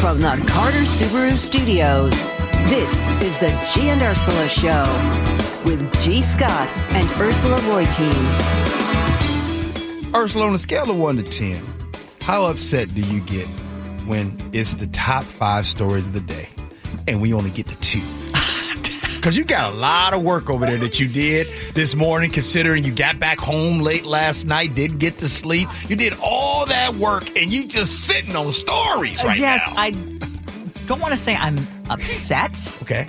From the Carter Subaru Studios, this is the G and Ursula Show with G. Scott and Ursula Reutin. Ursula, on a scale of 1 to 10, how upset do you get when it's the top five stories of the day and we only get to two? Because you got a lot of work over there that you did this morning, considering you got back home late last night, didn't get to sleep. You did all that work and you just sitting on stories right yes, now. I don't want to say I'm upset, Okay.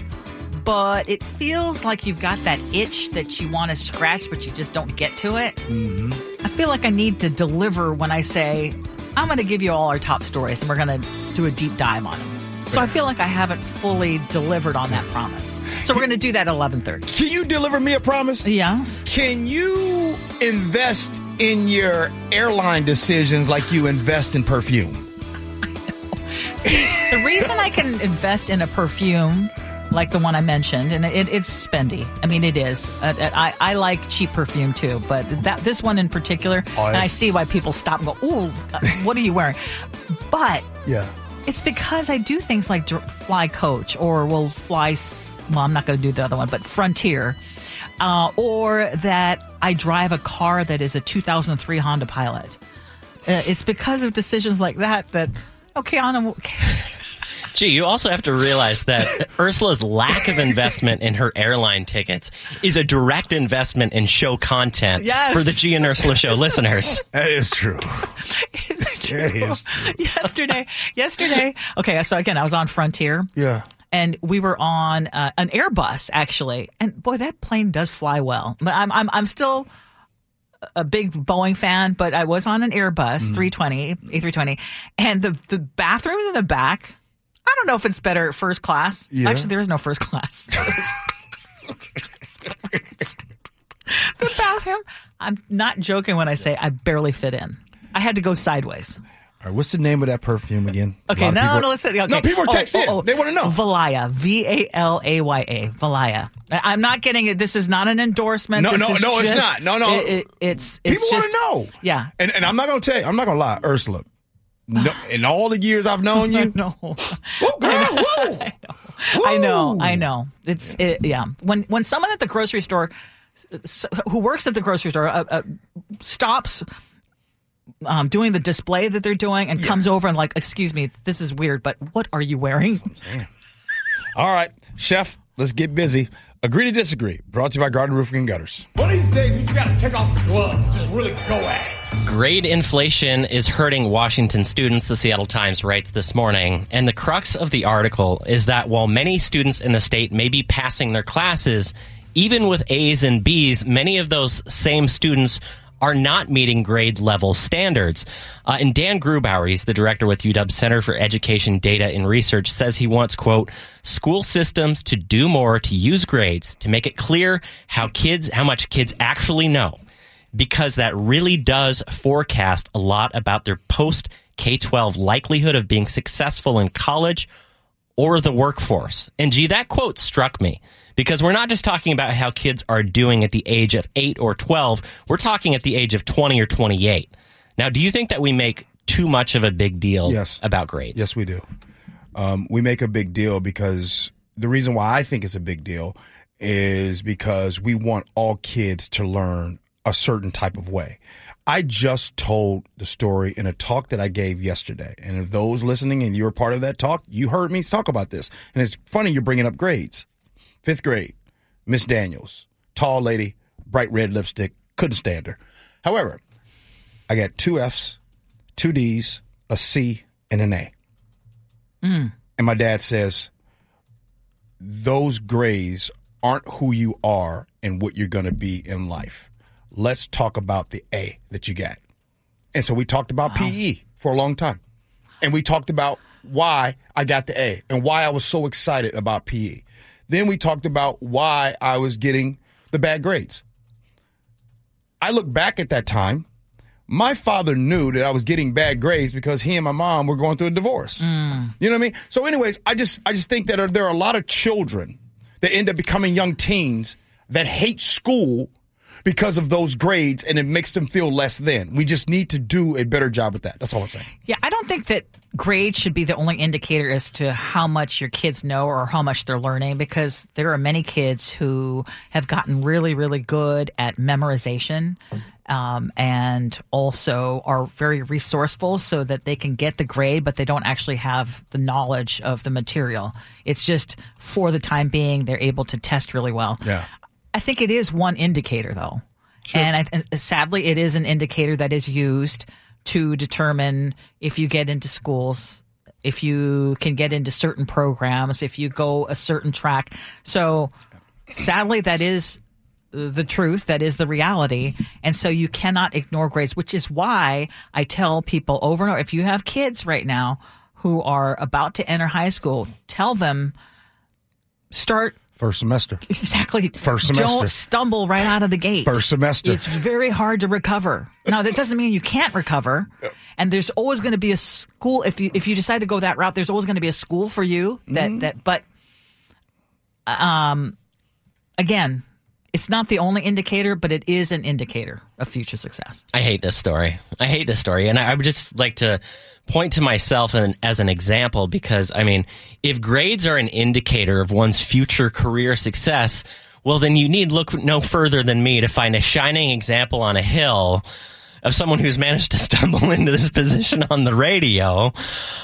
but it feels like you've got that itch that you want to scratch, but you just don't get to it. Mm-hmm. I feel like I need to deliver when I say, I'm going to give you all our top stories and we're going to do a deep dive on them. So I feel like I haven't fully delivered on that promise. So we're going to do that at 11:30. Can you deliver me a promise? Yes. Can you invest in your airline decisions like you invest in perfume? See, the reason I can invest in a perfume like the one I mentioned, and it, it's spendy. I mean, it is. Uh, I, I like cheap perfume too, but that this one in particular, Oh, and I see why people stop and go, "Ooh, uh, what are you wearing?" But Yeah. It's because I do things like fly coach or will fly. Well, I'm not going to do the other one, but Frontier, uh, or that I drive a car that is a 2003 Honda Pilot. Uh, it's because of decisions like that that okay, on Gee, you also have to realize that Ursula's lack of investment in her airline tickets is a direct investment in show content Yes. for the G and Ursula show listeners. That is true. It's That true. yesterday, yesterday. Okay, so again, I was on Frontier. Yeah. And we were on uh, an Airbus actually, and boy, that plane does fly well. But I'm I'm I'm still a big Boeing fan, but I was on an Airbus 320 A320, and the the bathrooms in the back. I don't know if it's better first class. Yeah. Actually, there is no first class. the bathroom. I'm not joking when I say I barely fit in. I had to go sideways. All right, what's the name of that perfume again? Okay, no, no, listen. Okay. No, people are Oh, texting. oh, oh. They want to know. Valaya, V A L A Y A, Valaya. I'm not getting it. This is not an endorsement. No, This no, no, it's not. No, no. It, it, it's it's People want just to know. Yeah. And, and I'm not going to tell you, I'm not going to lie, Ursula. No, in all the years I've known you, No, whoa, girl, whoa. I know, Woo. I know. It's it, yeah. When when someone at the grocery store, who works at the grocery store, uh, uh, stops. Um, doing the display that they're doing and comes over and like, excuse me, this is weird, but what are you wearing? All right, chef, let's get busy. Agree to disagree. Brought to you by Garden Roofing and Gutters. One of these days, we just gotta take off the gloves, just really go at it. Grade inflation is hurting Washington students, the Seattle Times writes this morning. And the crux of the article is that while many students in the state may be passing their classes, even with A's and B's, many of those same students are not meeting grade level standards. Uh, and Dan Goldhaber, he's the director with UW Center for Education Data and Research, says he wants, quote, school systems to do more to use grades to make it clear how kids, how much kids actually know because that really does forecast a lot about their post K 12 likelihood of being successful in college or the workforce. And gee, that quote struck me because we're not just talking about how kids are doing at the age of 8 or 12, we're talking at the age of 20 or 28. Now, do you think that we make too much of a big deal Yes. about grades? Yes, we do. Um, we make a big deal because the reason why I think it's a big deal is because we want all kids to learn a certain type of way. I just told the story in a talk that I gave yesterday. And if those listening and you were part of that talk, you heard me talk about this. And it's funny you're bringing up grades. Fifth grade, Miss Daniels, tall lady, bright red lipstick, couldn't stand her. However, I got two F's, two D's, a C, and an A. Hmm. And my dad says, those grades aren't who you are and what you're going to be in life. Let's talk about the A that you got. And so we talked about PE for a long time. And we talked about why I got the A and why I was so excited about PE. Then we talked about why I was getting the bad grades. I look back at that time. My father knew that I was getting bad grades because he and my mom were going through a divorce. Mm. You know what I mean? So, anyways, I just I just think that there are a lot of children that end up becoming young teens that hate school because of those grades and it makes them feel less than. We just need to do a better job with that. That's all I'm saying. Yeah, I don't think that grades should be the only indicator as to how much your kids know or how much they're learning because there are many kids who have gotten really, really good at memorization um, and also are very resourceful so that they can get the grade, but they don't actually have the knowledge of the material. It's just for the time being, they're able to test really well. Yeah. I think it is one indicator, though. And, I, and sadly, it is an indicator that is used to determine if you get into schools, if you can get into certain programs, if you go a certain track. So sadly, that is the truth. That is the reality. And so you cannot ignore grades, which is why I tell people over and over if you have kids right now who are about to enter high school, tell them start First semester. Exactly. First semester. Don't stumble right out of the gate. First semester. It's very hard to recover. Now that doesn't mean you can't recover. And there's always going to be a school if you if you decide to go that route. There's always going to be a school for you that that. But um, again, it's not the only indicator, but it is an indicator of future success. I hate this story. I hate this story, and I, I would just like to point to myself and, as an example because I mean, if grades are an indicator of one's future career success, well, then you need look no further than me to find a shining example on a hill of someone who's managed to stumble into this position on the radio.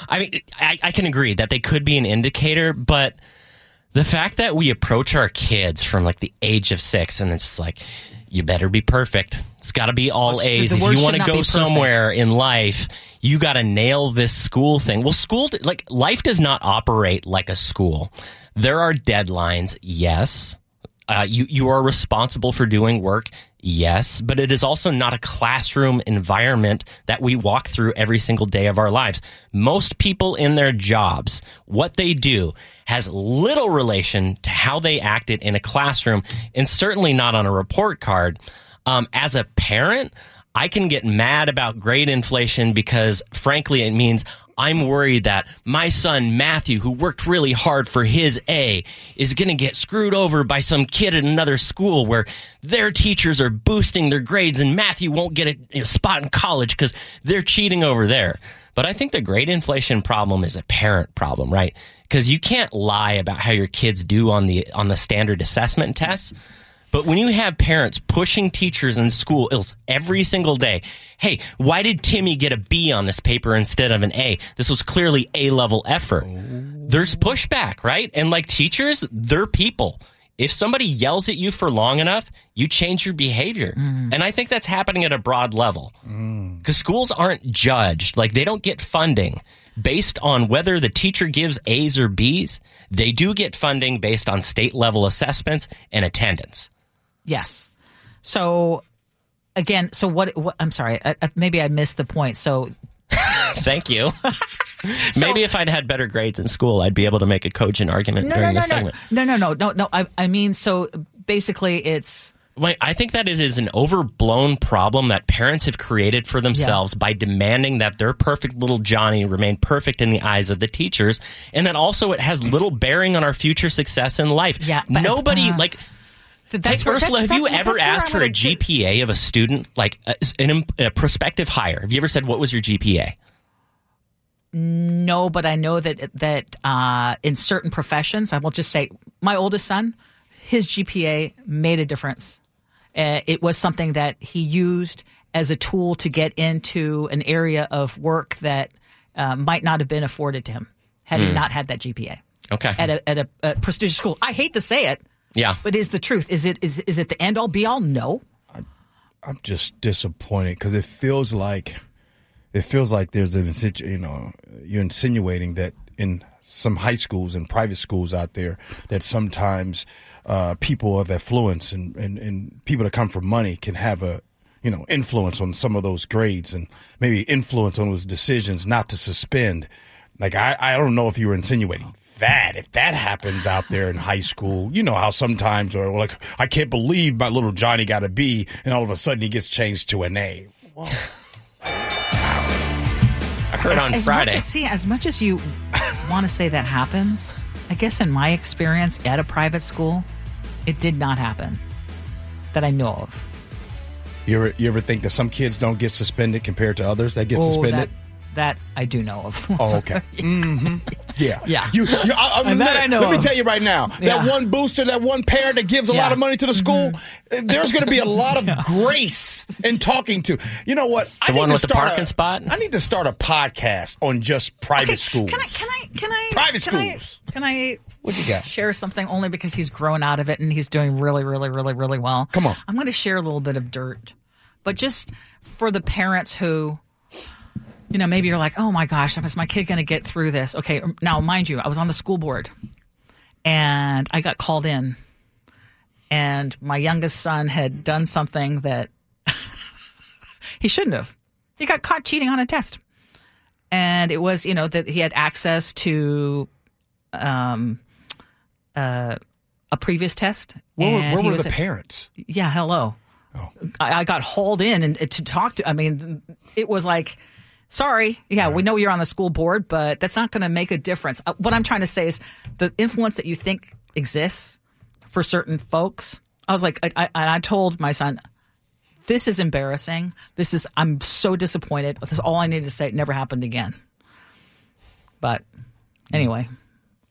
I mean, I, I can agree that they could be an indicator, but the fact that we approach our kids from like the age of six and it's like, you better be perfect. It's got to be all Well, A's. the if you want to go somewhere in life, you got to nail this school thing. Well, school, like life does not operate like a school. There are deadlines. Yes. Uh, you, you are responsible for doing work. Yes. But it is also not a classroom environment that we walk through every single day of our lives. Most people in their jobs, what they do has little relation to how they acted in a classroom and certainly not on a report card. Um, as a parent, I can get mad about grade inflation because, frankly, it means I'm worried that my son Matthew, who worked really hard for his A, is going to get screwed over by some kid at another school where their teachers are boosting their grades and Matthew won't get a, a spot in college because they're cheating over there. But I think the grade inflation problem is a parent problem, right? Because you can't lie about how your kids do on the on the standard assessment tests. But when you have parents pushing teachers in school every single day, hey, why did Timmy get a B on this paper instead of an A? This was clearly A level effort. There's pushback, right? And like teachers, they're people. If somebody yells at you for long enough, you change your behavior. Mm. And I think that's happening at a broad level. Mm. Because schools aren't judged, like they don't get funding based on whether the teacher gives A's or B's. They do get funding based on state level assessments and attendance. Yes. So again, so what? what I'm sorry. I, I, maybe I missed the point. So Thank you. Maybe if I'd had better grades in school, I'd be able to make a cogent argument no, during no, this no, no, segment. no, no, no, no, no. I, I mean, so basically, it's Wait, I think that it is an overblown problem that parents have created for themselves by demanding that their perfect little Johnny remain perfect in the eyes of the teachers, and that also it has little bearing on our future success in life. Yeah, but- nobody uh, like. That's hey, where- Ursula, that's- have you that's- ever that's asked for a GPA of a student, like a, an, a prospective hire? Have you ever said, "What was your GPA"? No, but I know that that uh, in certain professions, I will just say, my oldest son, his GPA made a difference. Uh, it was something that he used as a tool to get into an area of work that uh, might not have been afforded to him had he not had that GPA Okay, at a at a, a prestigious school. I hate to say it, yeah, but is the truth. Is it is is it the end all be all? No. I'm just disappointed because it feels like it feels like there's an you know you're insinuating that in some high schools and private schools out there that sometimes uh, people of affluence and, and, and people that come from money can have a you know influence on some of those grades and maybe influence on those decisions not to suspend. Like I, I don't know if you were insinuating that if that happens out there in high school, you know how sometimes or like I can't believe my little Johnny got a B and all of a sudden he gets changed to an A. Whoa. I heard on as Friday. Much as, see, as much as you want to say that happens, I guess in my experience at a private school, it did not happen that I know of. You ever you ever think that some kids don't get suspended compared to others that get Oh, suspended? that, that I do know of. Oh, okay. hmm Yeah. Yeah. You, you, I, I, And let, I know let me of. tell you right now, Yeah. that one booster, that one parent that gives a lot Yeah. Mm-hmm. of money to the school, uh, there's going to be a lot of grace in talking to. You know what? I The need one to with the start parking a- spot? I need to start a podcast on just private Okay, schools. Can I? Can I? Can I? Private can I- schools. Can I? What you got? Share something only because he's grown out of it and he's doing really, really, really, really well. Come on. I'm going to share a little bit of dirt, but just for the parents who, you know, maybe you're like, oh my gosh, is my kid going to get through this? Okay, now mind you, I was on the school board, and I got called in, and my youngest son had done something that he shouldn't have. He got caught cheating on a test and it was you know that he had access to um uh a previous test Where, where were the parents? yeah hello I, I got hauled in and to talk to i mean it was like sorry yeah we know you're on the school board but that's not going to make a difference Uh, what i'm trying to say is the influence that you think exists for certain folks i was like i, I, I told my son this is embarrassing. This is I'm so disappointed. This is all I needed to say. It never happened again. But anyway,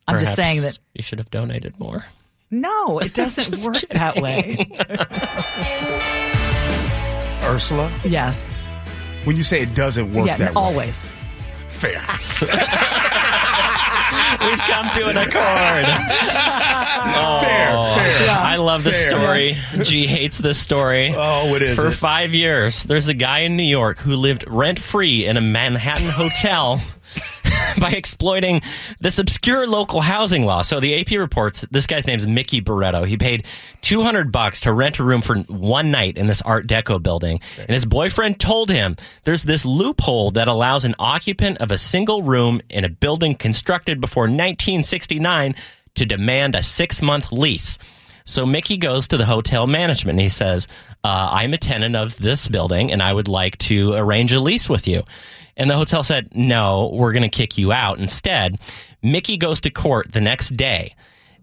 I'm just saying that you should have donated more. no, it doesn't work that way. Ursula, yes. When you say it doesn't work Yeah, that way. always. Fair. We've come to an accord. fair. Oh. Fair. I love this Fair. story. G hates this story. Oh, what is For it? five years, there's a guy in New York who lived rent free in a Manhattan hotel by exploiting this obscure local housing law. So the AP reports this guy's name's Mickey Barretto. He paid 200 bucks to rent a room for one night in this Art Deco building. And his boyfriend told him there's this loophole that allows an occupant of a single room in a building constructed before 1969 to demand a six month lease. So Mickey goes to the hotel management and he says, uh, I'm a tenant of this building and I would like to arrange a lease with you. And the hotel said, no, we're going to kick you out. Instead, Mickey goes to court the next day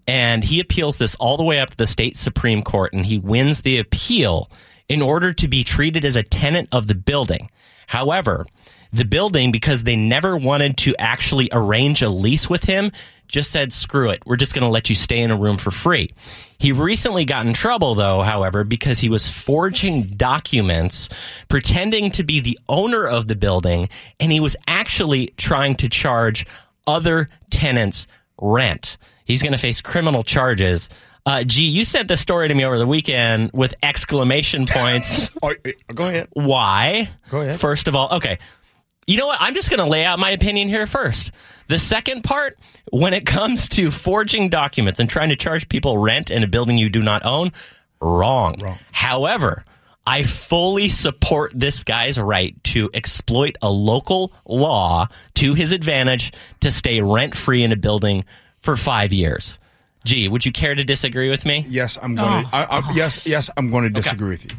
and he appeals this all the way up to the state Supreme Court and he wins the appeal in order to be treated as a tenant of the building. However, the building, because they never wanted to actually arrange a lease with him, just said, screw it. We're just going to let you stay in a room for free. He recently got in trouble, though, however, because he was forging documents, pretending to be the owner of the building, and he was actually trying to charge other tenants rent. He's going to face criminal charges. Uh, gee, you sent this story to me over the weekend with exclamation points. Oh, go ahead. Why? Go ahead. First of all, okay. You know what? I'm just going to lay out my opinion here first. The second part, when it comes to forging documents and trying to charge people rent in a building you do not own, wrong. Wrong. However, I fully support this guy's right to exploit a local law to his advantage to stay rent free in a building for five years. Gee, would you care to disagree with me? Yes, I'm going Oh. to. I, I, yes, yes, I'm going to disagree with you.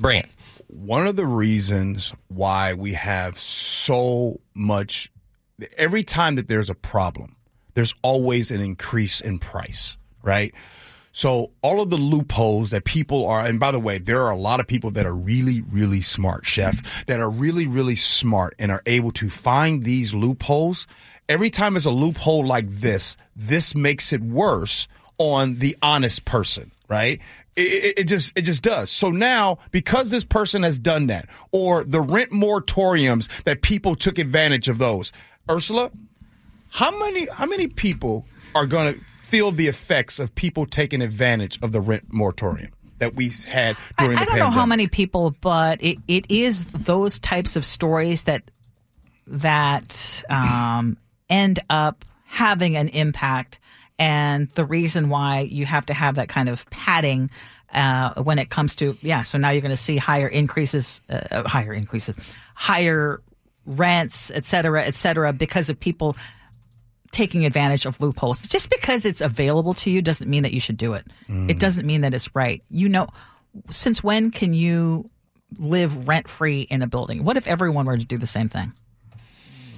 Bring it. One of the reasons why we have so much, every time that there's a problem, there's always an increase in price, right? So all of the loopholes that people are, and by the way, there are a lot of people that are really, really smart, chef, that are really, really smart and are able to find these loopholes. Every time there's a loophole like this, this makes it worse on the honest person, right? It, it, just it just does. So now, because this person has done that, or the rent moratoriums that people took advantage of those, Ursula, how many how many people are going to feel the effects of people taking advantage of the rent moratorium that we had I, during I the don't know how many people, but it, it is those types of stories that that um, end up having an impact, and the reason why you have to have that kind of padding uh, when it comes to yeah. So now you're going to see higher increases, uh, higher increases, higher rents, et cetera, et cetera, because of people taking advantage of loopholes. Just because it's available to you doesn't mean that you should do it. It doesn't mean that it's right. You know, since when can you live rent free in a building? What if everyone were to do the same thing?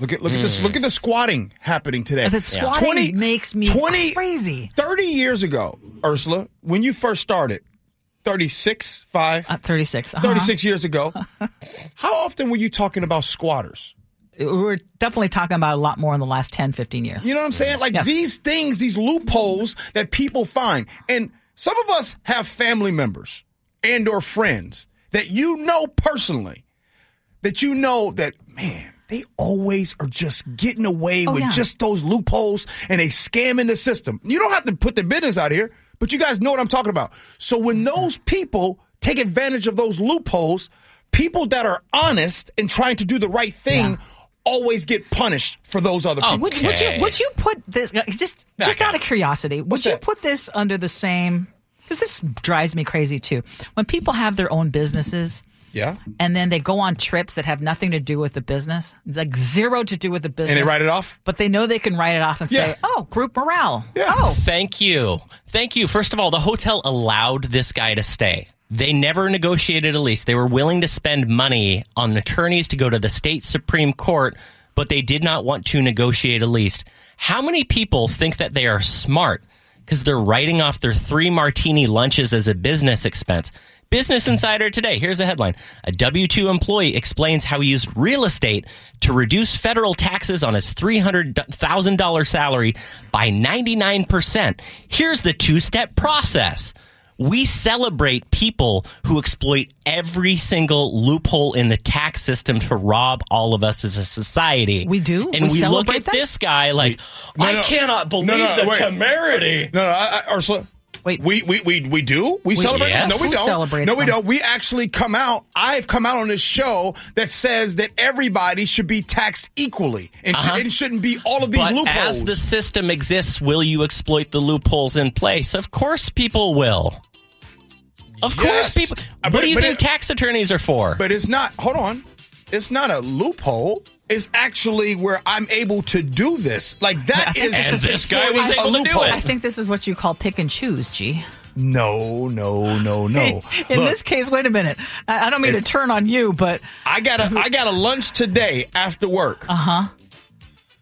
Look at look at this look at the squatting happening today. The squatting makes me crazy. 30 years ago, Ursula, when you first started, 36, 5, Uh, 36. Uh-huh. 36 years ago. How often were you talking about squatters? We're definitely talking about a lot more in the last 10, 15 years. You know what I'm saying? Like Yes. these things, these loopholes that people find. And some of us have family members and or friends that you know personally that you know that man, they always are just getting away Oh, with yeah. just those loopholes and they scamming the system. You don't have to put the business out here, but you guys know what I'm talking about. So when Mm-hmm. those people take advantage of those loopholes, people that are honest and trying to do the right thing Yeah. always get punished for those other people. Would, would you would you put this just Back just out of curiosity? Would What's you that? put this under the same? Because this drives me crazy too. When people have their own businesses Yeah. and then they go on trips that have nothing to do with the business, like zero to do with the business, And they write it off? but they know they can write it off and say, "Oh, group morale." Yeah. Oh, Thank you. Thank you. First of all, the hotel allowed this guy to stay. They never negotiated a lease. They were willing to spend money on attorneys to go to the state Supreme Court, but they did not want to negotiate a lease. How many people think that they are smart because they're writing off their three martini lunches as a business expense? Business Insider today. Here's a headline. A W 2 employee explains how he used real estate to reduce federal taxes on his $300,000 salary by 99%. Here's the two step process. We celebrate people who exploit every single loophole in the tax system to rob all of us as a society. We do? And We we, look at that? this guy like, No, I no. cannot believe No, no, the wait. temerity. No, no, I, I, Ursula. Wait. we we we we do. We, celebrate. yes. No, we don't. celebrates no, we them? don't. We actually come out. I've come out on this show that says that everybody should be taxed equally and, should, and shouldn't be all of these Uh-huh. But loopholes. as the system exists, will you exploit the loopholes in place? Of course, people will. Of Yes. course, people. Uh, What but- do you think it- tax attorneys are for? but it's not. Hold on. It's not a loophole. It's actually where I'm able to do this. Like that is think this this guy was a able to do loophole. it. I think this is what you call pick and choose, G. No, no, no, no. In Look, this case, wait a minute. I, I don't mean to turn on you, but I got a I got a lunch today after work. Uh Uh-huh.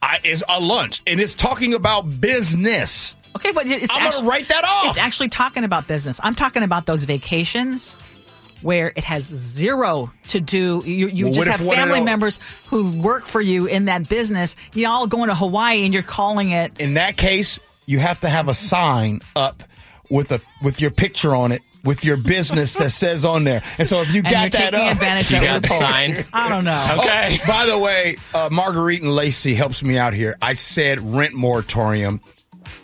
I it's a lunch and it's talking about business. okay, but it's I'm gonna write that off. It's actually talking about business. I'm talking about those vacations where it has zero to do. You, you Well, just have family those- members who work for you in that business. Y'all going to Hawaii and you're calling it. In that case, you have to have a sign up with a with your picture on it with your business that says on there. And so if you And got you're that up, advantage You got the sign? I don't know. Okay. Oh, by the way, uh, Marguerite and Lacey helps me out here. I said rent moratorium,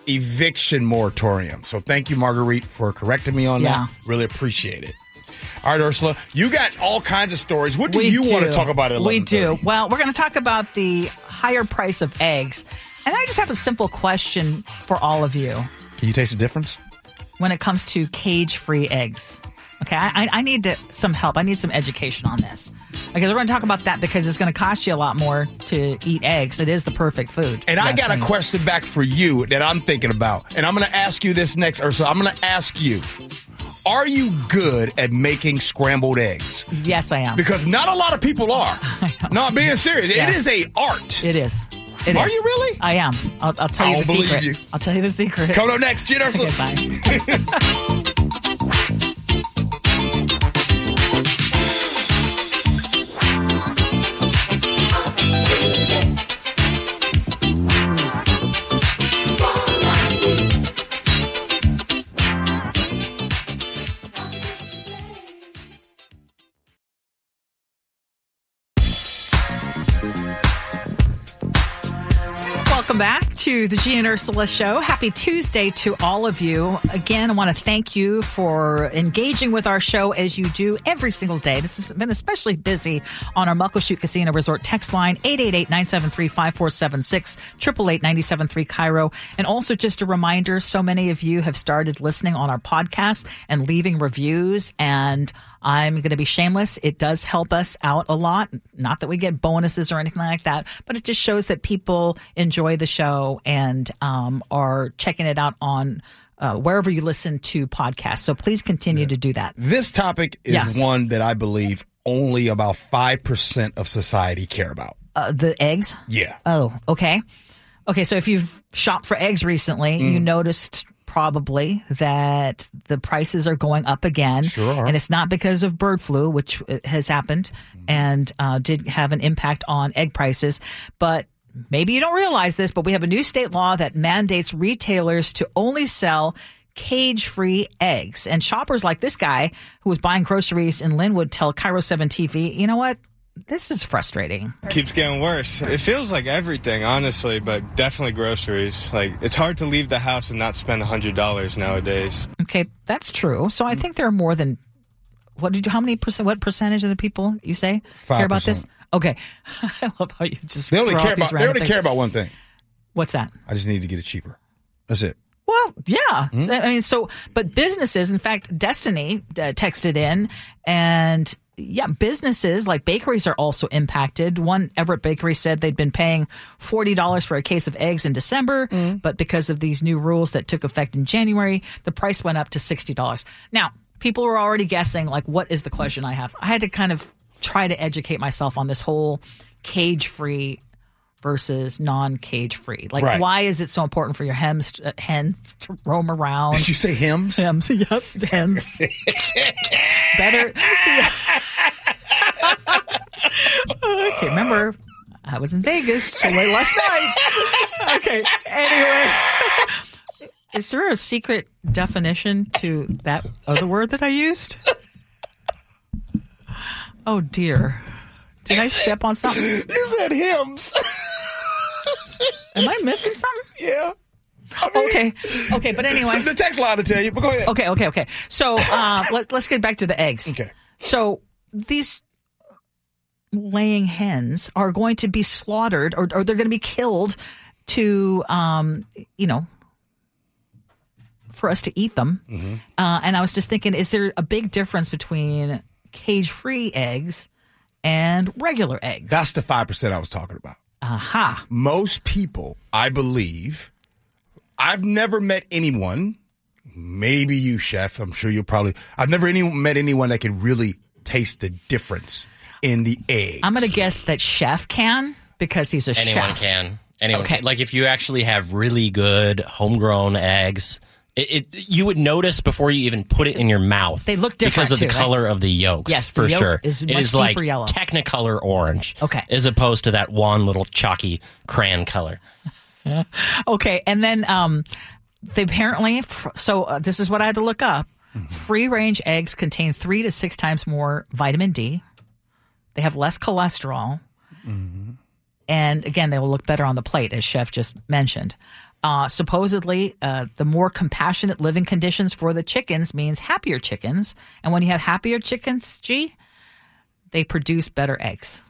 eviction moratorium. So thank you, Marguerite, for correcting me on Yeah. that. Really appreciate it. All right, Ursula, you got all kinds of stories. What do We you want to talk about at We do. Well, we're going to talk about the higher price of eggs. And I just have a simple question for all of you Can you taste the difference? when it comes to cage free eggs. Okay, I, I need to, some help. I need some education on this. Okay, we're going to talk about that because it's going to cost you a lot more to eat eggs. It is the perfect food. And I got a question back for you that I'm thinking about. And I'm going to ask you this next, Ursula. I'm going to ask you Are you good at making scrambled eggs? Yes, I am. Because not a lot of people are. no, I'm being serious. It is a art. it is. It Are is. you really? I am. I'll, I'll tell I you the secret. you. I'll tell you the secret. Coming up next, G and Ursula. Okay, bye. Welcome back to the G and Ursula show. Happy Tuesday to all of you. Again, I want to thank you for engaging with our show as you do every single day. This has been especially busy on our Muckleshoot Casino Resort text line 888-973-5476, 888-973 KIRO. And also just a reminder, so many of you have started listening on our podcast and leaving reviews and I'm going to be shameless. It does help us out a lot. Not that we get bonuses or anything like that, but it just shows that people enjoy the show and um, are checking it out on uh, wherever you listen to podcasts. So please continue to do that. This topic is Yes. one that I believe only about 5% of society care about. Uh, the eggs. Yeah. Oh, okay. Okay, so if you've shopped for eggs recently, you noticed probably that the prices are going up again. Sure. And it's not because of bird flu, which uh, has happened and uh, did have an impact on egg prices. But maybe you don't realize this, but we have a new state law that mandates retailers to only sell cage free eggs. And shoppers like this guy who was buying groceries in Lynnwood tell KIRO 7 TV, you know what? This is frustrating. keeps getting worse. It feels like everything, honestly, but definitely groceries. Like it's hard to leave the house and not spend hundred dollars nowadays. Okay, that's true. So I think there are more than what did you? How many percent? What percentage of the people you say care about this? Okay, I love how you just They only throw care these about they only things. care about one thing. What's that? I just need to get it cheaper. That's it. Well, yeah. Hmm? I mean, so, but businesses, in fact, Destiny uh, texted in and yeah, businesses like bakeries are also impacted. One Everett bakery said they'd been paying $40 for a case of eggs in December, Hmm. but because of these new rules that took effect in January, the price went up to $60. Now, people were already guessing, like, what is the question I have? I had to kind of try to educate myself on this whole cage free versus non-cage free. Like, Right. why is it so important for your hems, uh, hens to roam around? Did you say? Hens, yes, hens. Better. okay, remember, I was in Vegas so late last night. Okay, anyway. Is there a secret definition to that other word that I used? Oh dear. Did I step on something? You said hymns. Am I missing something? yeah. I mean, Okay. Okay, but anyway. so the text line to tell you, but go ahead. Okay, okay, okay. So uh, let, let's get back to the eggs. Okay. So these laying hens are going to be slaughtered or, or they're going to be killed to, um, you know, for us to eat them. Mm-hmm. Uh, and I was just thinking, is there a big difference between cage free eggs and regular eggs? That's the five percent I was talking about. Aha. Most people, I believe, I've never met anyone. Maybe you, chef. I'm sure you'll probably. I've never any, met anyone that can really taste the difference in the eggs. I'm going to guess that chef can because he's a Anyone chef. can. Anyone Okay. can. Like if you actually have really good homegrown eggs, it, it you would notice before you even put it in your mouth. They look different, because of too, the right? color of the yolks. Yes, the for yolk sure. is it much is like deeper yellow. Technicolor orange. Okay. as opposed to that one little chalky crayon color. Okay, and then um, they apparently so uh, this is what I had to look up. Free range eggs contain three to six times more vitamin D. They have less cholesterol, and again, they will look better on the plate, as Chef just mentioned. Uh, supposedly, uh, the more compassionate living conditions for the chickens means happier chickens, and when you have happier chickens, gee, they produce better eggs.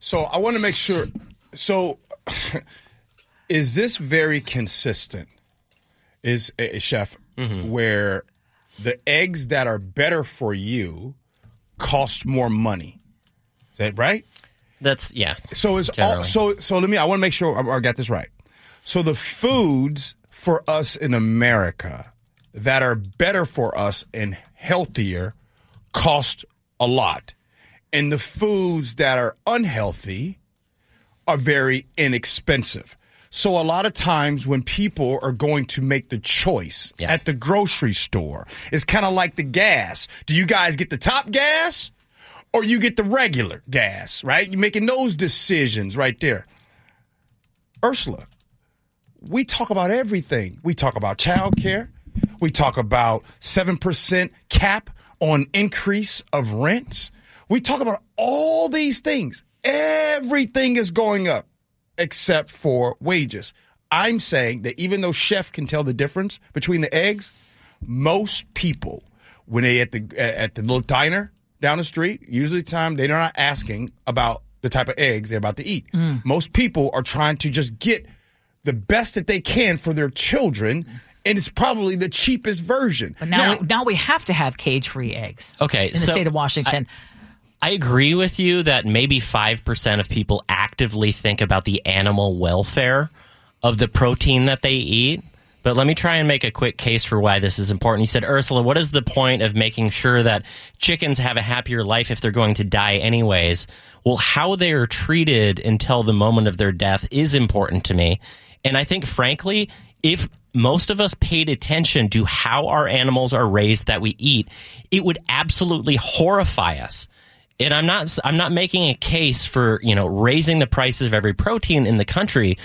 So I want to make sure. So, is this very consistent? Is a chef where the eggs that are better for you cost more money? Is that right? That's yeah. So is all, so so. Let me. I want to make sure I, I got this right. So the foods for us in America that are better for us and healthier cost a lot, and the foods that are unhealthy are very inexpensive. So a lot of times when people are going to make the choice Yeah. at the grocery store, it's kind of like the gas. Do you guys get the top gas or you get the regular gas, right? You're making those decisions right there. Ursula, we talk about everything. We talk about childcare. We talk about 7% cap on increase of rent. We talk about all these things. Everything is going up except for wages. I'm saying that even though chef can tell the difference between the eggs, most people when they at the at the little diner down the street, usually the time they're not asking about the type of eggs they're about to eat. Mm. Most people are trying to just get the best that they can for their children, and it's probably the cheapest version. But now, we, now we have to have cage free eggs. Okay, in the so state of Washington. I agree with you that maybe 5% of people actively think about the animal welfare of the protein that they eat. But let me try and make a quick case for why this is important. You said, Ursula, what is the point of making sure that chickens have a happier life if they're going to die anyways? Well, how they are treated until the moment of their death is important to me. And I think, frankly, if most of us paid attention to how our animals are raised that we eat, it would absolutely horrify us. And I'm not I'm not making a case for, you know, raising the prices of every protein in the country,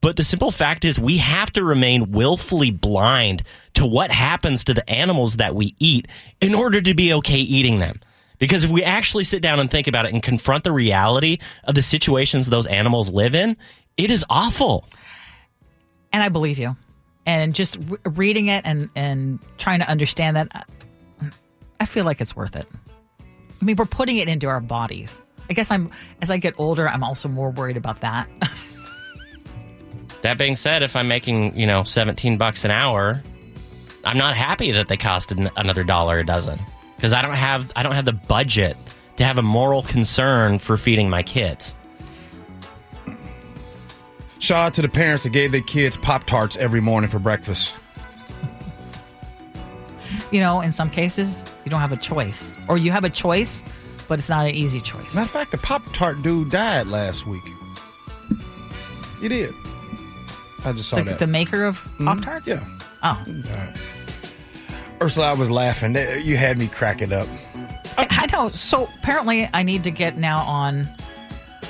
but the simple fact is we have to remain willfully blind to what happens to the animals that we eat in order to be okay eating them. Because if we actually sit down and think about it and confront the reality of the situations those animals live in, it is awful. And I believe you. And just re- reading it and, and trying to understand that, I feel like it's worth it. I mean, we're putting it into our bodies. I guess I'm, as I get older, I'm also more worried about that. That being said, if I'm making, you know, 17 bucks an hour, I'm not happy that they cost an- another dollar a dozen because I don't have I don't have the budget to have a moral concern for feeding my kids. Shout out to the parents that gave their kids Pop Tarts every morning for breakfast. you know, in some cases, you don't have a choice. Or you have a choice, but it's not an easy choice. Matter of fact, the Pop Tart dude died last week. He did. I just saw the, that. the maker of mm-hmm. Pop Tarts? yeah. Oh. Ursula, I was laughing. You had me cracking up. I know. So apparently, I need to get now on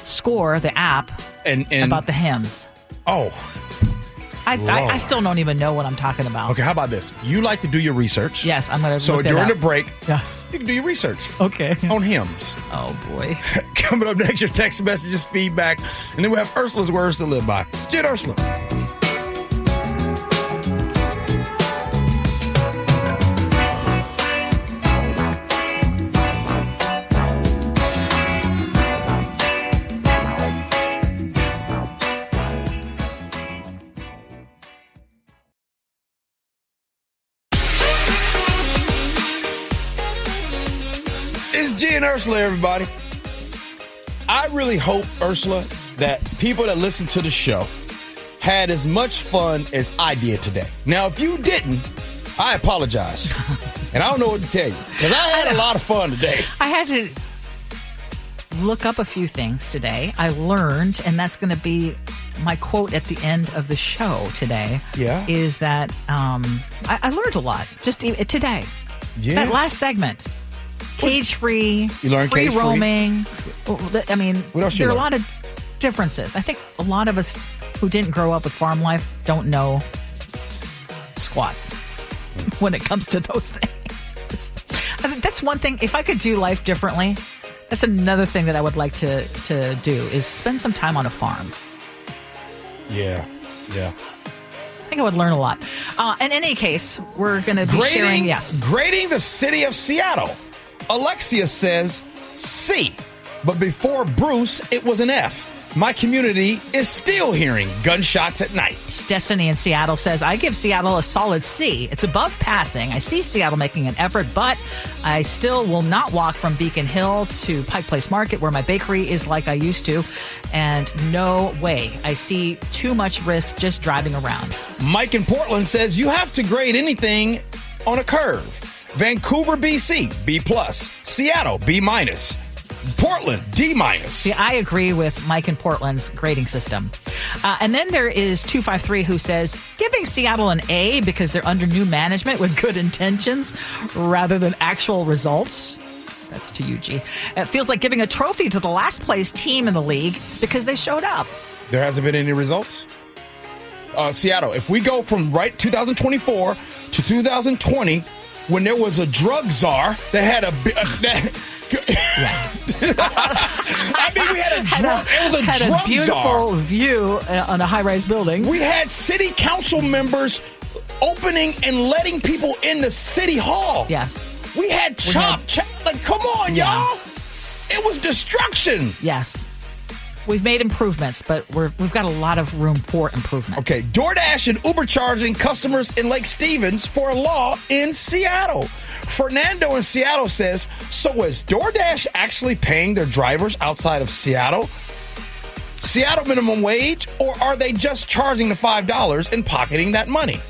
Score, the app, And and about the hymns. oh, I, I, I still don't even know what I'm talking about. okay. How about this? You like to do your research. Yes, I'm going to So during the break, Yes. you can do your research Okay. on hymns. Oh, boy. Coming up next, your text messages, feedback, and then we have Ursula's words to live by. It's G and Ursula. It's G and Ursula, everybody. I really hope, Ursula, that people that listen to the show had as much fun as I did today. Now, if you didn't, I apologize. and I don't know what to tell you because I had a lot of fun today. I had to look up a few things today. I learned, and that's going to be my quote at the end of the show today. Yeah. Is that um, I, I learned a lot just today. Yeah. That last segment. Cage free, You learned free roaming. I mean, What else there are a lot of differences. I think a lot of us who didn't grow up with farm life don't know squat when it comes to those things. I think that's one thing. If I could do life differently, that's another thing that I would like to to do is spend some time on a farm. Yeah. Yeah. I think I would learn a lot. Uh, in any case, we're going to be sharing. Grading, Yes, grading the city of Seattle. Alexia says C, but before Bruce, it was an F. My community is still hearing gunshots at night. Destiny in Seattle says, I give Seattle a solid C. It's above passing. I see Seattle making an effort, but I still will not walk from Beacon Hill to Pike Place Market, where my bakery is like I used to. And no way. I see too much risk just driving around. Mike in Portland says you have to grade anything on a curve. Vancouver, BC, B plus. Seattle, B minus. Portland, D minus. See, I agree with Mike in Portland's grading system. Uh, and then there is 253 who says, giving Seattle an A because they're under new management with good intentions rather than actual results. That's to you, G. It feels like giving a trophy to the last place team in the league because they showed up. There hasn't been any results. Uh, Seattle, if we go from right 2024 to 2020, when there was a drug czar that had a. that, I mean, we had a drug. It was a Had drug a beautiful czar. view uh, on a high rise building. We had city council members opening and letting people in the city hall. yes. We had chop, chop. Like, come on, Yeah. y'all. It was destruction. Yes. We've made improvements, but we're, we've got a lot of room for improvement. Okay, DoorDash and Uber charging customers in Lake Stevens for a law in Seattle. Fernando in Seattle says, so is DoorDash actually paying their drivers outside of Seattle? Seattle minimum wage, or are they just charging the $5 and pocketing that money?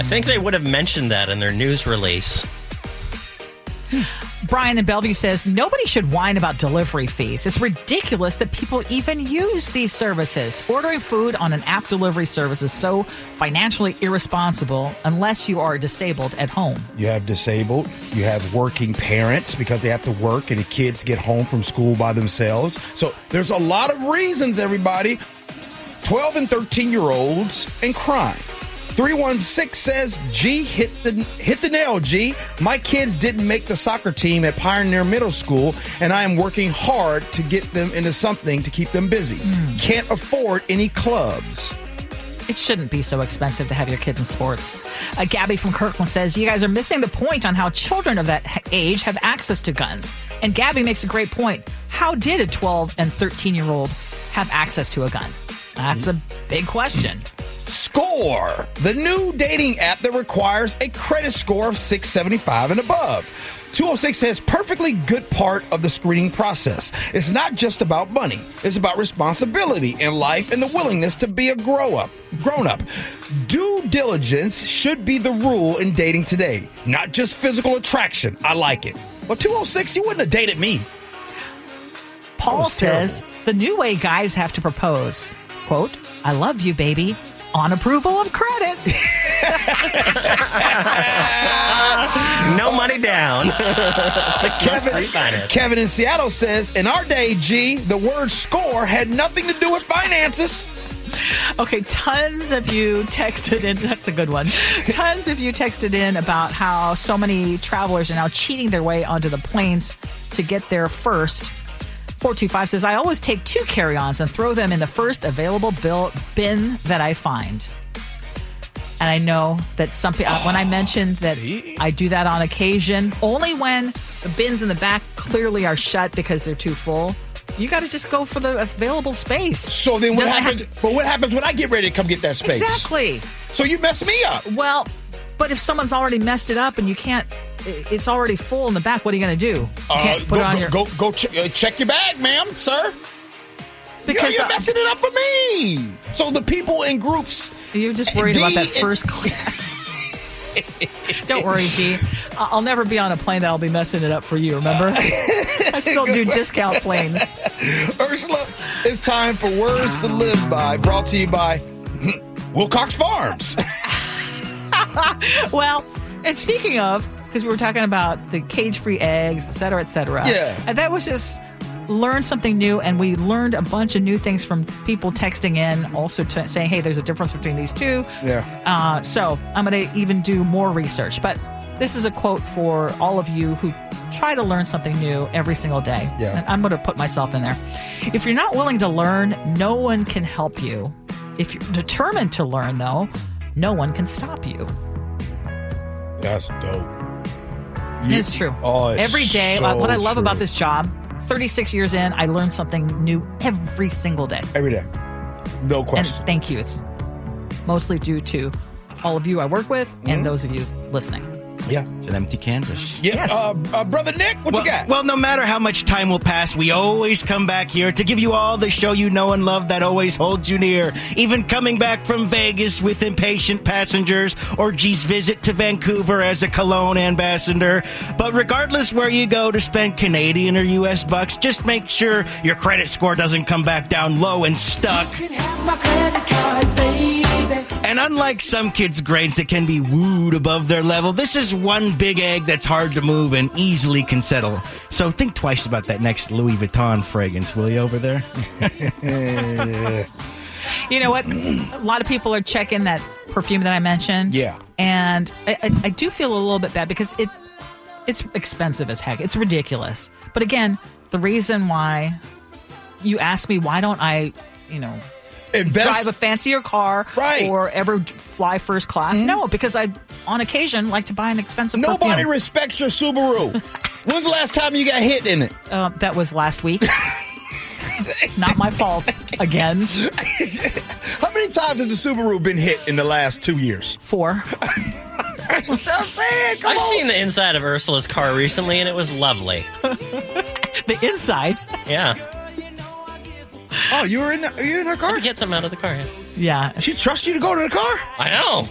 I think they would have mentioned that in their news release. Hmm. Brian in Bellevue says nobody should whine about delivery fees. It's ridiculous that people even use these services. Ordering food on an app delivery service is so financially irresponsible unless you are disabled at home. You have disabled, you have working parents because they have to work and the kids get home from school by themselves. So there's a lot of reasons, everybody. 12 and 13 year olds and crime. 316 says, G hit the hit the nail, G. My kids didn't make the soccer team at Pioneer Middle School, and I am working hard to get them into something to keep them busy. Can't afford any clubs. It shouldn't be so expensive to have your kid in sports. Uh, Gabby from Kirkland says you guys are missing the point on how children of that age have access to guns. And Gabby makes a great point. How did a 12 and 13 year old have access to a gun? That's a big question. Score, the new dating app that requires a credit score of 675 and above. 206 says perfectly good part of the screening process. It's not just about money. It's about responsibility in life and the willingness to be a grow up, grown up. Due diligence should be the rule in dating today, not just physical attraction. I like it. But 206, you wouldn't have dated me. Paul says the new way guys have to propose quote, I love you, baby, on approval of credit. No money down. Kevin. Kevin in Seattle says, in our day, G, the word score had nothing to do with finances. Okay, tons of you texted in. That's a good one. Tons of you texted in about how so many travelers are now cheating their way onto the planes to get there first. 425 says, I always take two carry ons and throw them in the first available bill, bin that I find. And I know that some people, uh, when I mentioned that See? I do that on occasion, only when the bins in the back clearly are shut because they're too full. You got to just go for the available space. So then what have happens? But what happens when I get ready to come get that space? Exactly. So you mess me up. Well, but if someone's already messed it up and you can't, it's already full in the back. What are you going to do? You Uh, put go, it on go, your go, go ch- uh, check your bag, ma'am, sir. because you're, uh, you're messing it up for me. So the people in groups. you're just worried about that first class. Don't worry, G. I'll never be on a plane that'll be messing it up for you. Remember, I still do discount planes. Ursula, it's time for words to live by. Brought to you by Wilcox Farms. Well, and speaking of, because we were talking about the cage-free eggs, et cetera, et cetera. Yeah. And that was just learn something new, and we learned a bunch of new things from people texting in, also t- saying, "Hey, there's a difference between these two. Yeah. Uh, so I'm going to even do more research, but. This is a quote for all of you who try to learn something new every single day. Yeah. And I'm going to put myself in there. If you're not willing to learn, no one can help you. If you're determined to learn, though, no one can stop you. That's dope. You- It's true. Oh, it's every day. so what I love true. about this job, 36 years in, I learn something new every single day. Every day. No And question. thank you. It's mostly due to all of you I work with Mm-hmm. and those of you listening. Yeah. It's an empty canvas. Yeah. Yes. Uh, uh, Brother Nick, what Well, you got? well, no matter how much time will pass, we always come back here to give you all the show you know and love that always holds you near. Even coming back from Vegas with impatient passengers or G's visit to Vancouver as a Cologne ambassador. But regardless where you go to spend Canadian or US bucks, just make sure your credit score doesn't come back down low and stuck. And unlike some kids' grades that can be wooed above their level, this is one big egg that's hard to move and easily can settle. So think twice about that next Louis Vuitton fragrance, will you, over there? You know what? a lot of people are checking that perfume that I mentioned. Yeah. And I, I, I do feel a little bit bad because it it's expensive as heck. It's ridiculous. But again, the reason why you ask me why don't I, you know, Invest. drive a fancier car Right. or ever fly first class? No, because I on occasion like to buy an expensive Nobody perfume. respects your Subaru. When's the last time you got hit in it? Uh, that was last week. Not my fault. Again, How many times has the Subaru been hit in the last two years? four. That's what I'm saying. Come I've on. seen the inside of Ursula's car recently, and it was lovely. The inside. Yeah, Oh, you were in the, you in her car? get something out of the car. Yeah. Yeah. She trusts you to go to the car? I know.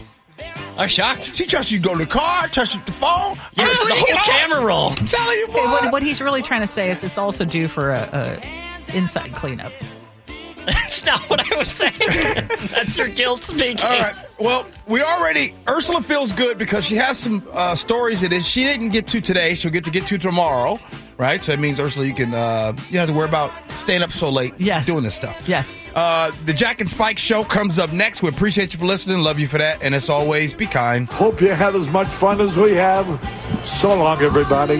I'm shocked. She trusts you to go to the car, trusts you to the phone. Yeah, the whole camera roll. I'm telling you, boy. Hey, what, what he's really trying to say is it's also due for a, a inside cleanup. That's not what I was saying. That's your guilt speaking. All right. Well, we already Ursula feels good because she has some uh, stories that she didn't get to today. She'll get to get to tomorrow, right? So that means Ursula, you can uh, you don't have to worry about staying up so late, Yes. doing this stuff. Yes. Uh, the Jack and Spike show comes up next. We appreciate you for listening. Love you for that. And as always, be kind. Hope you had as much fun as we have. So long, everybody.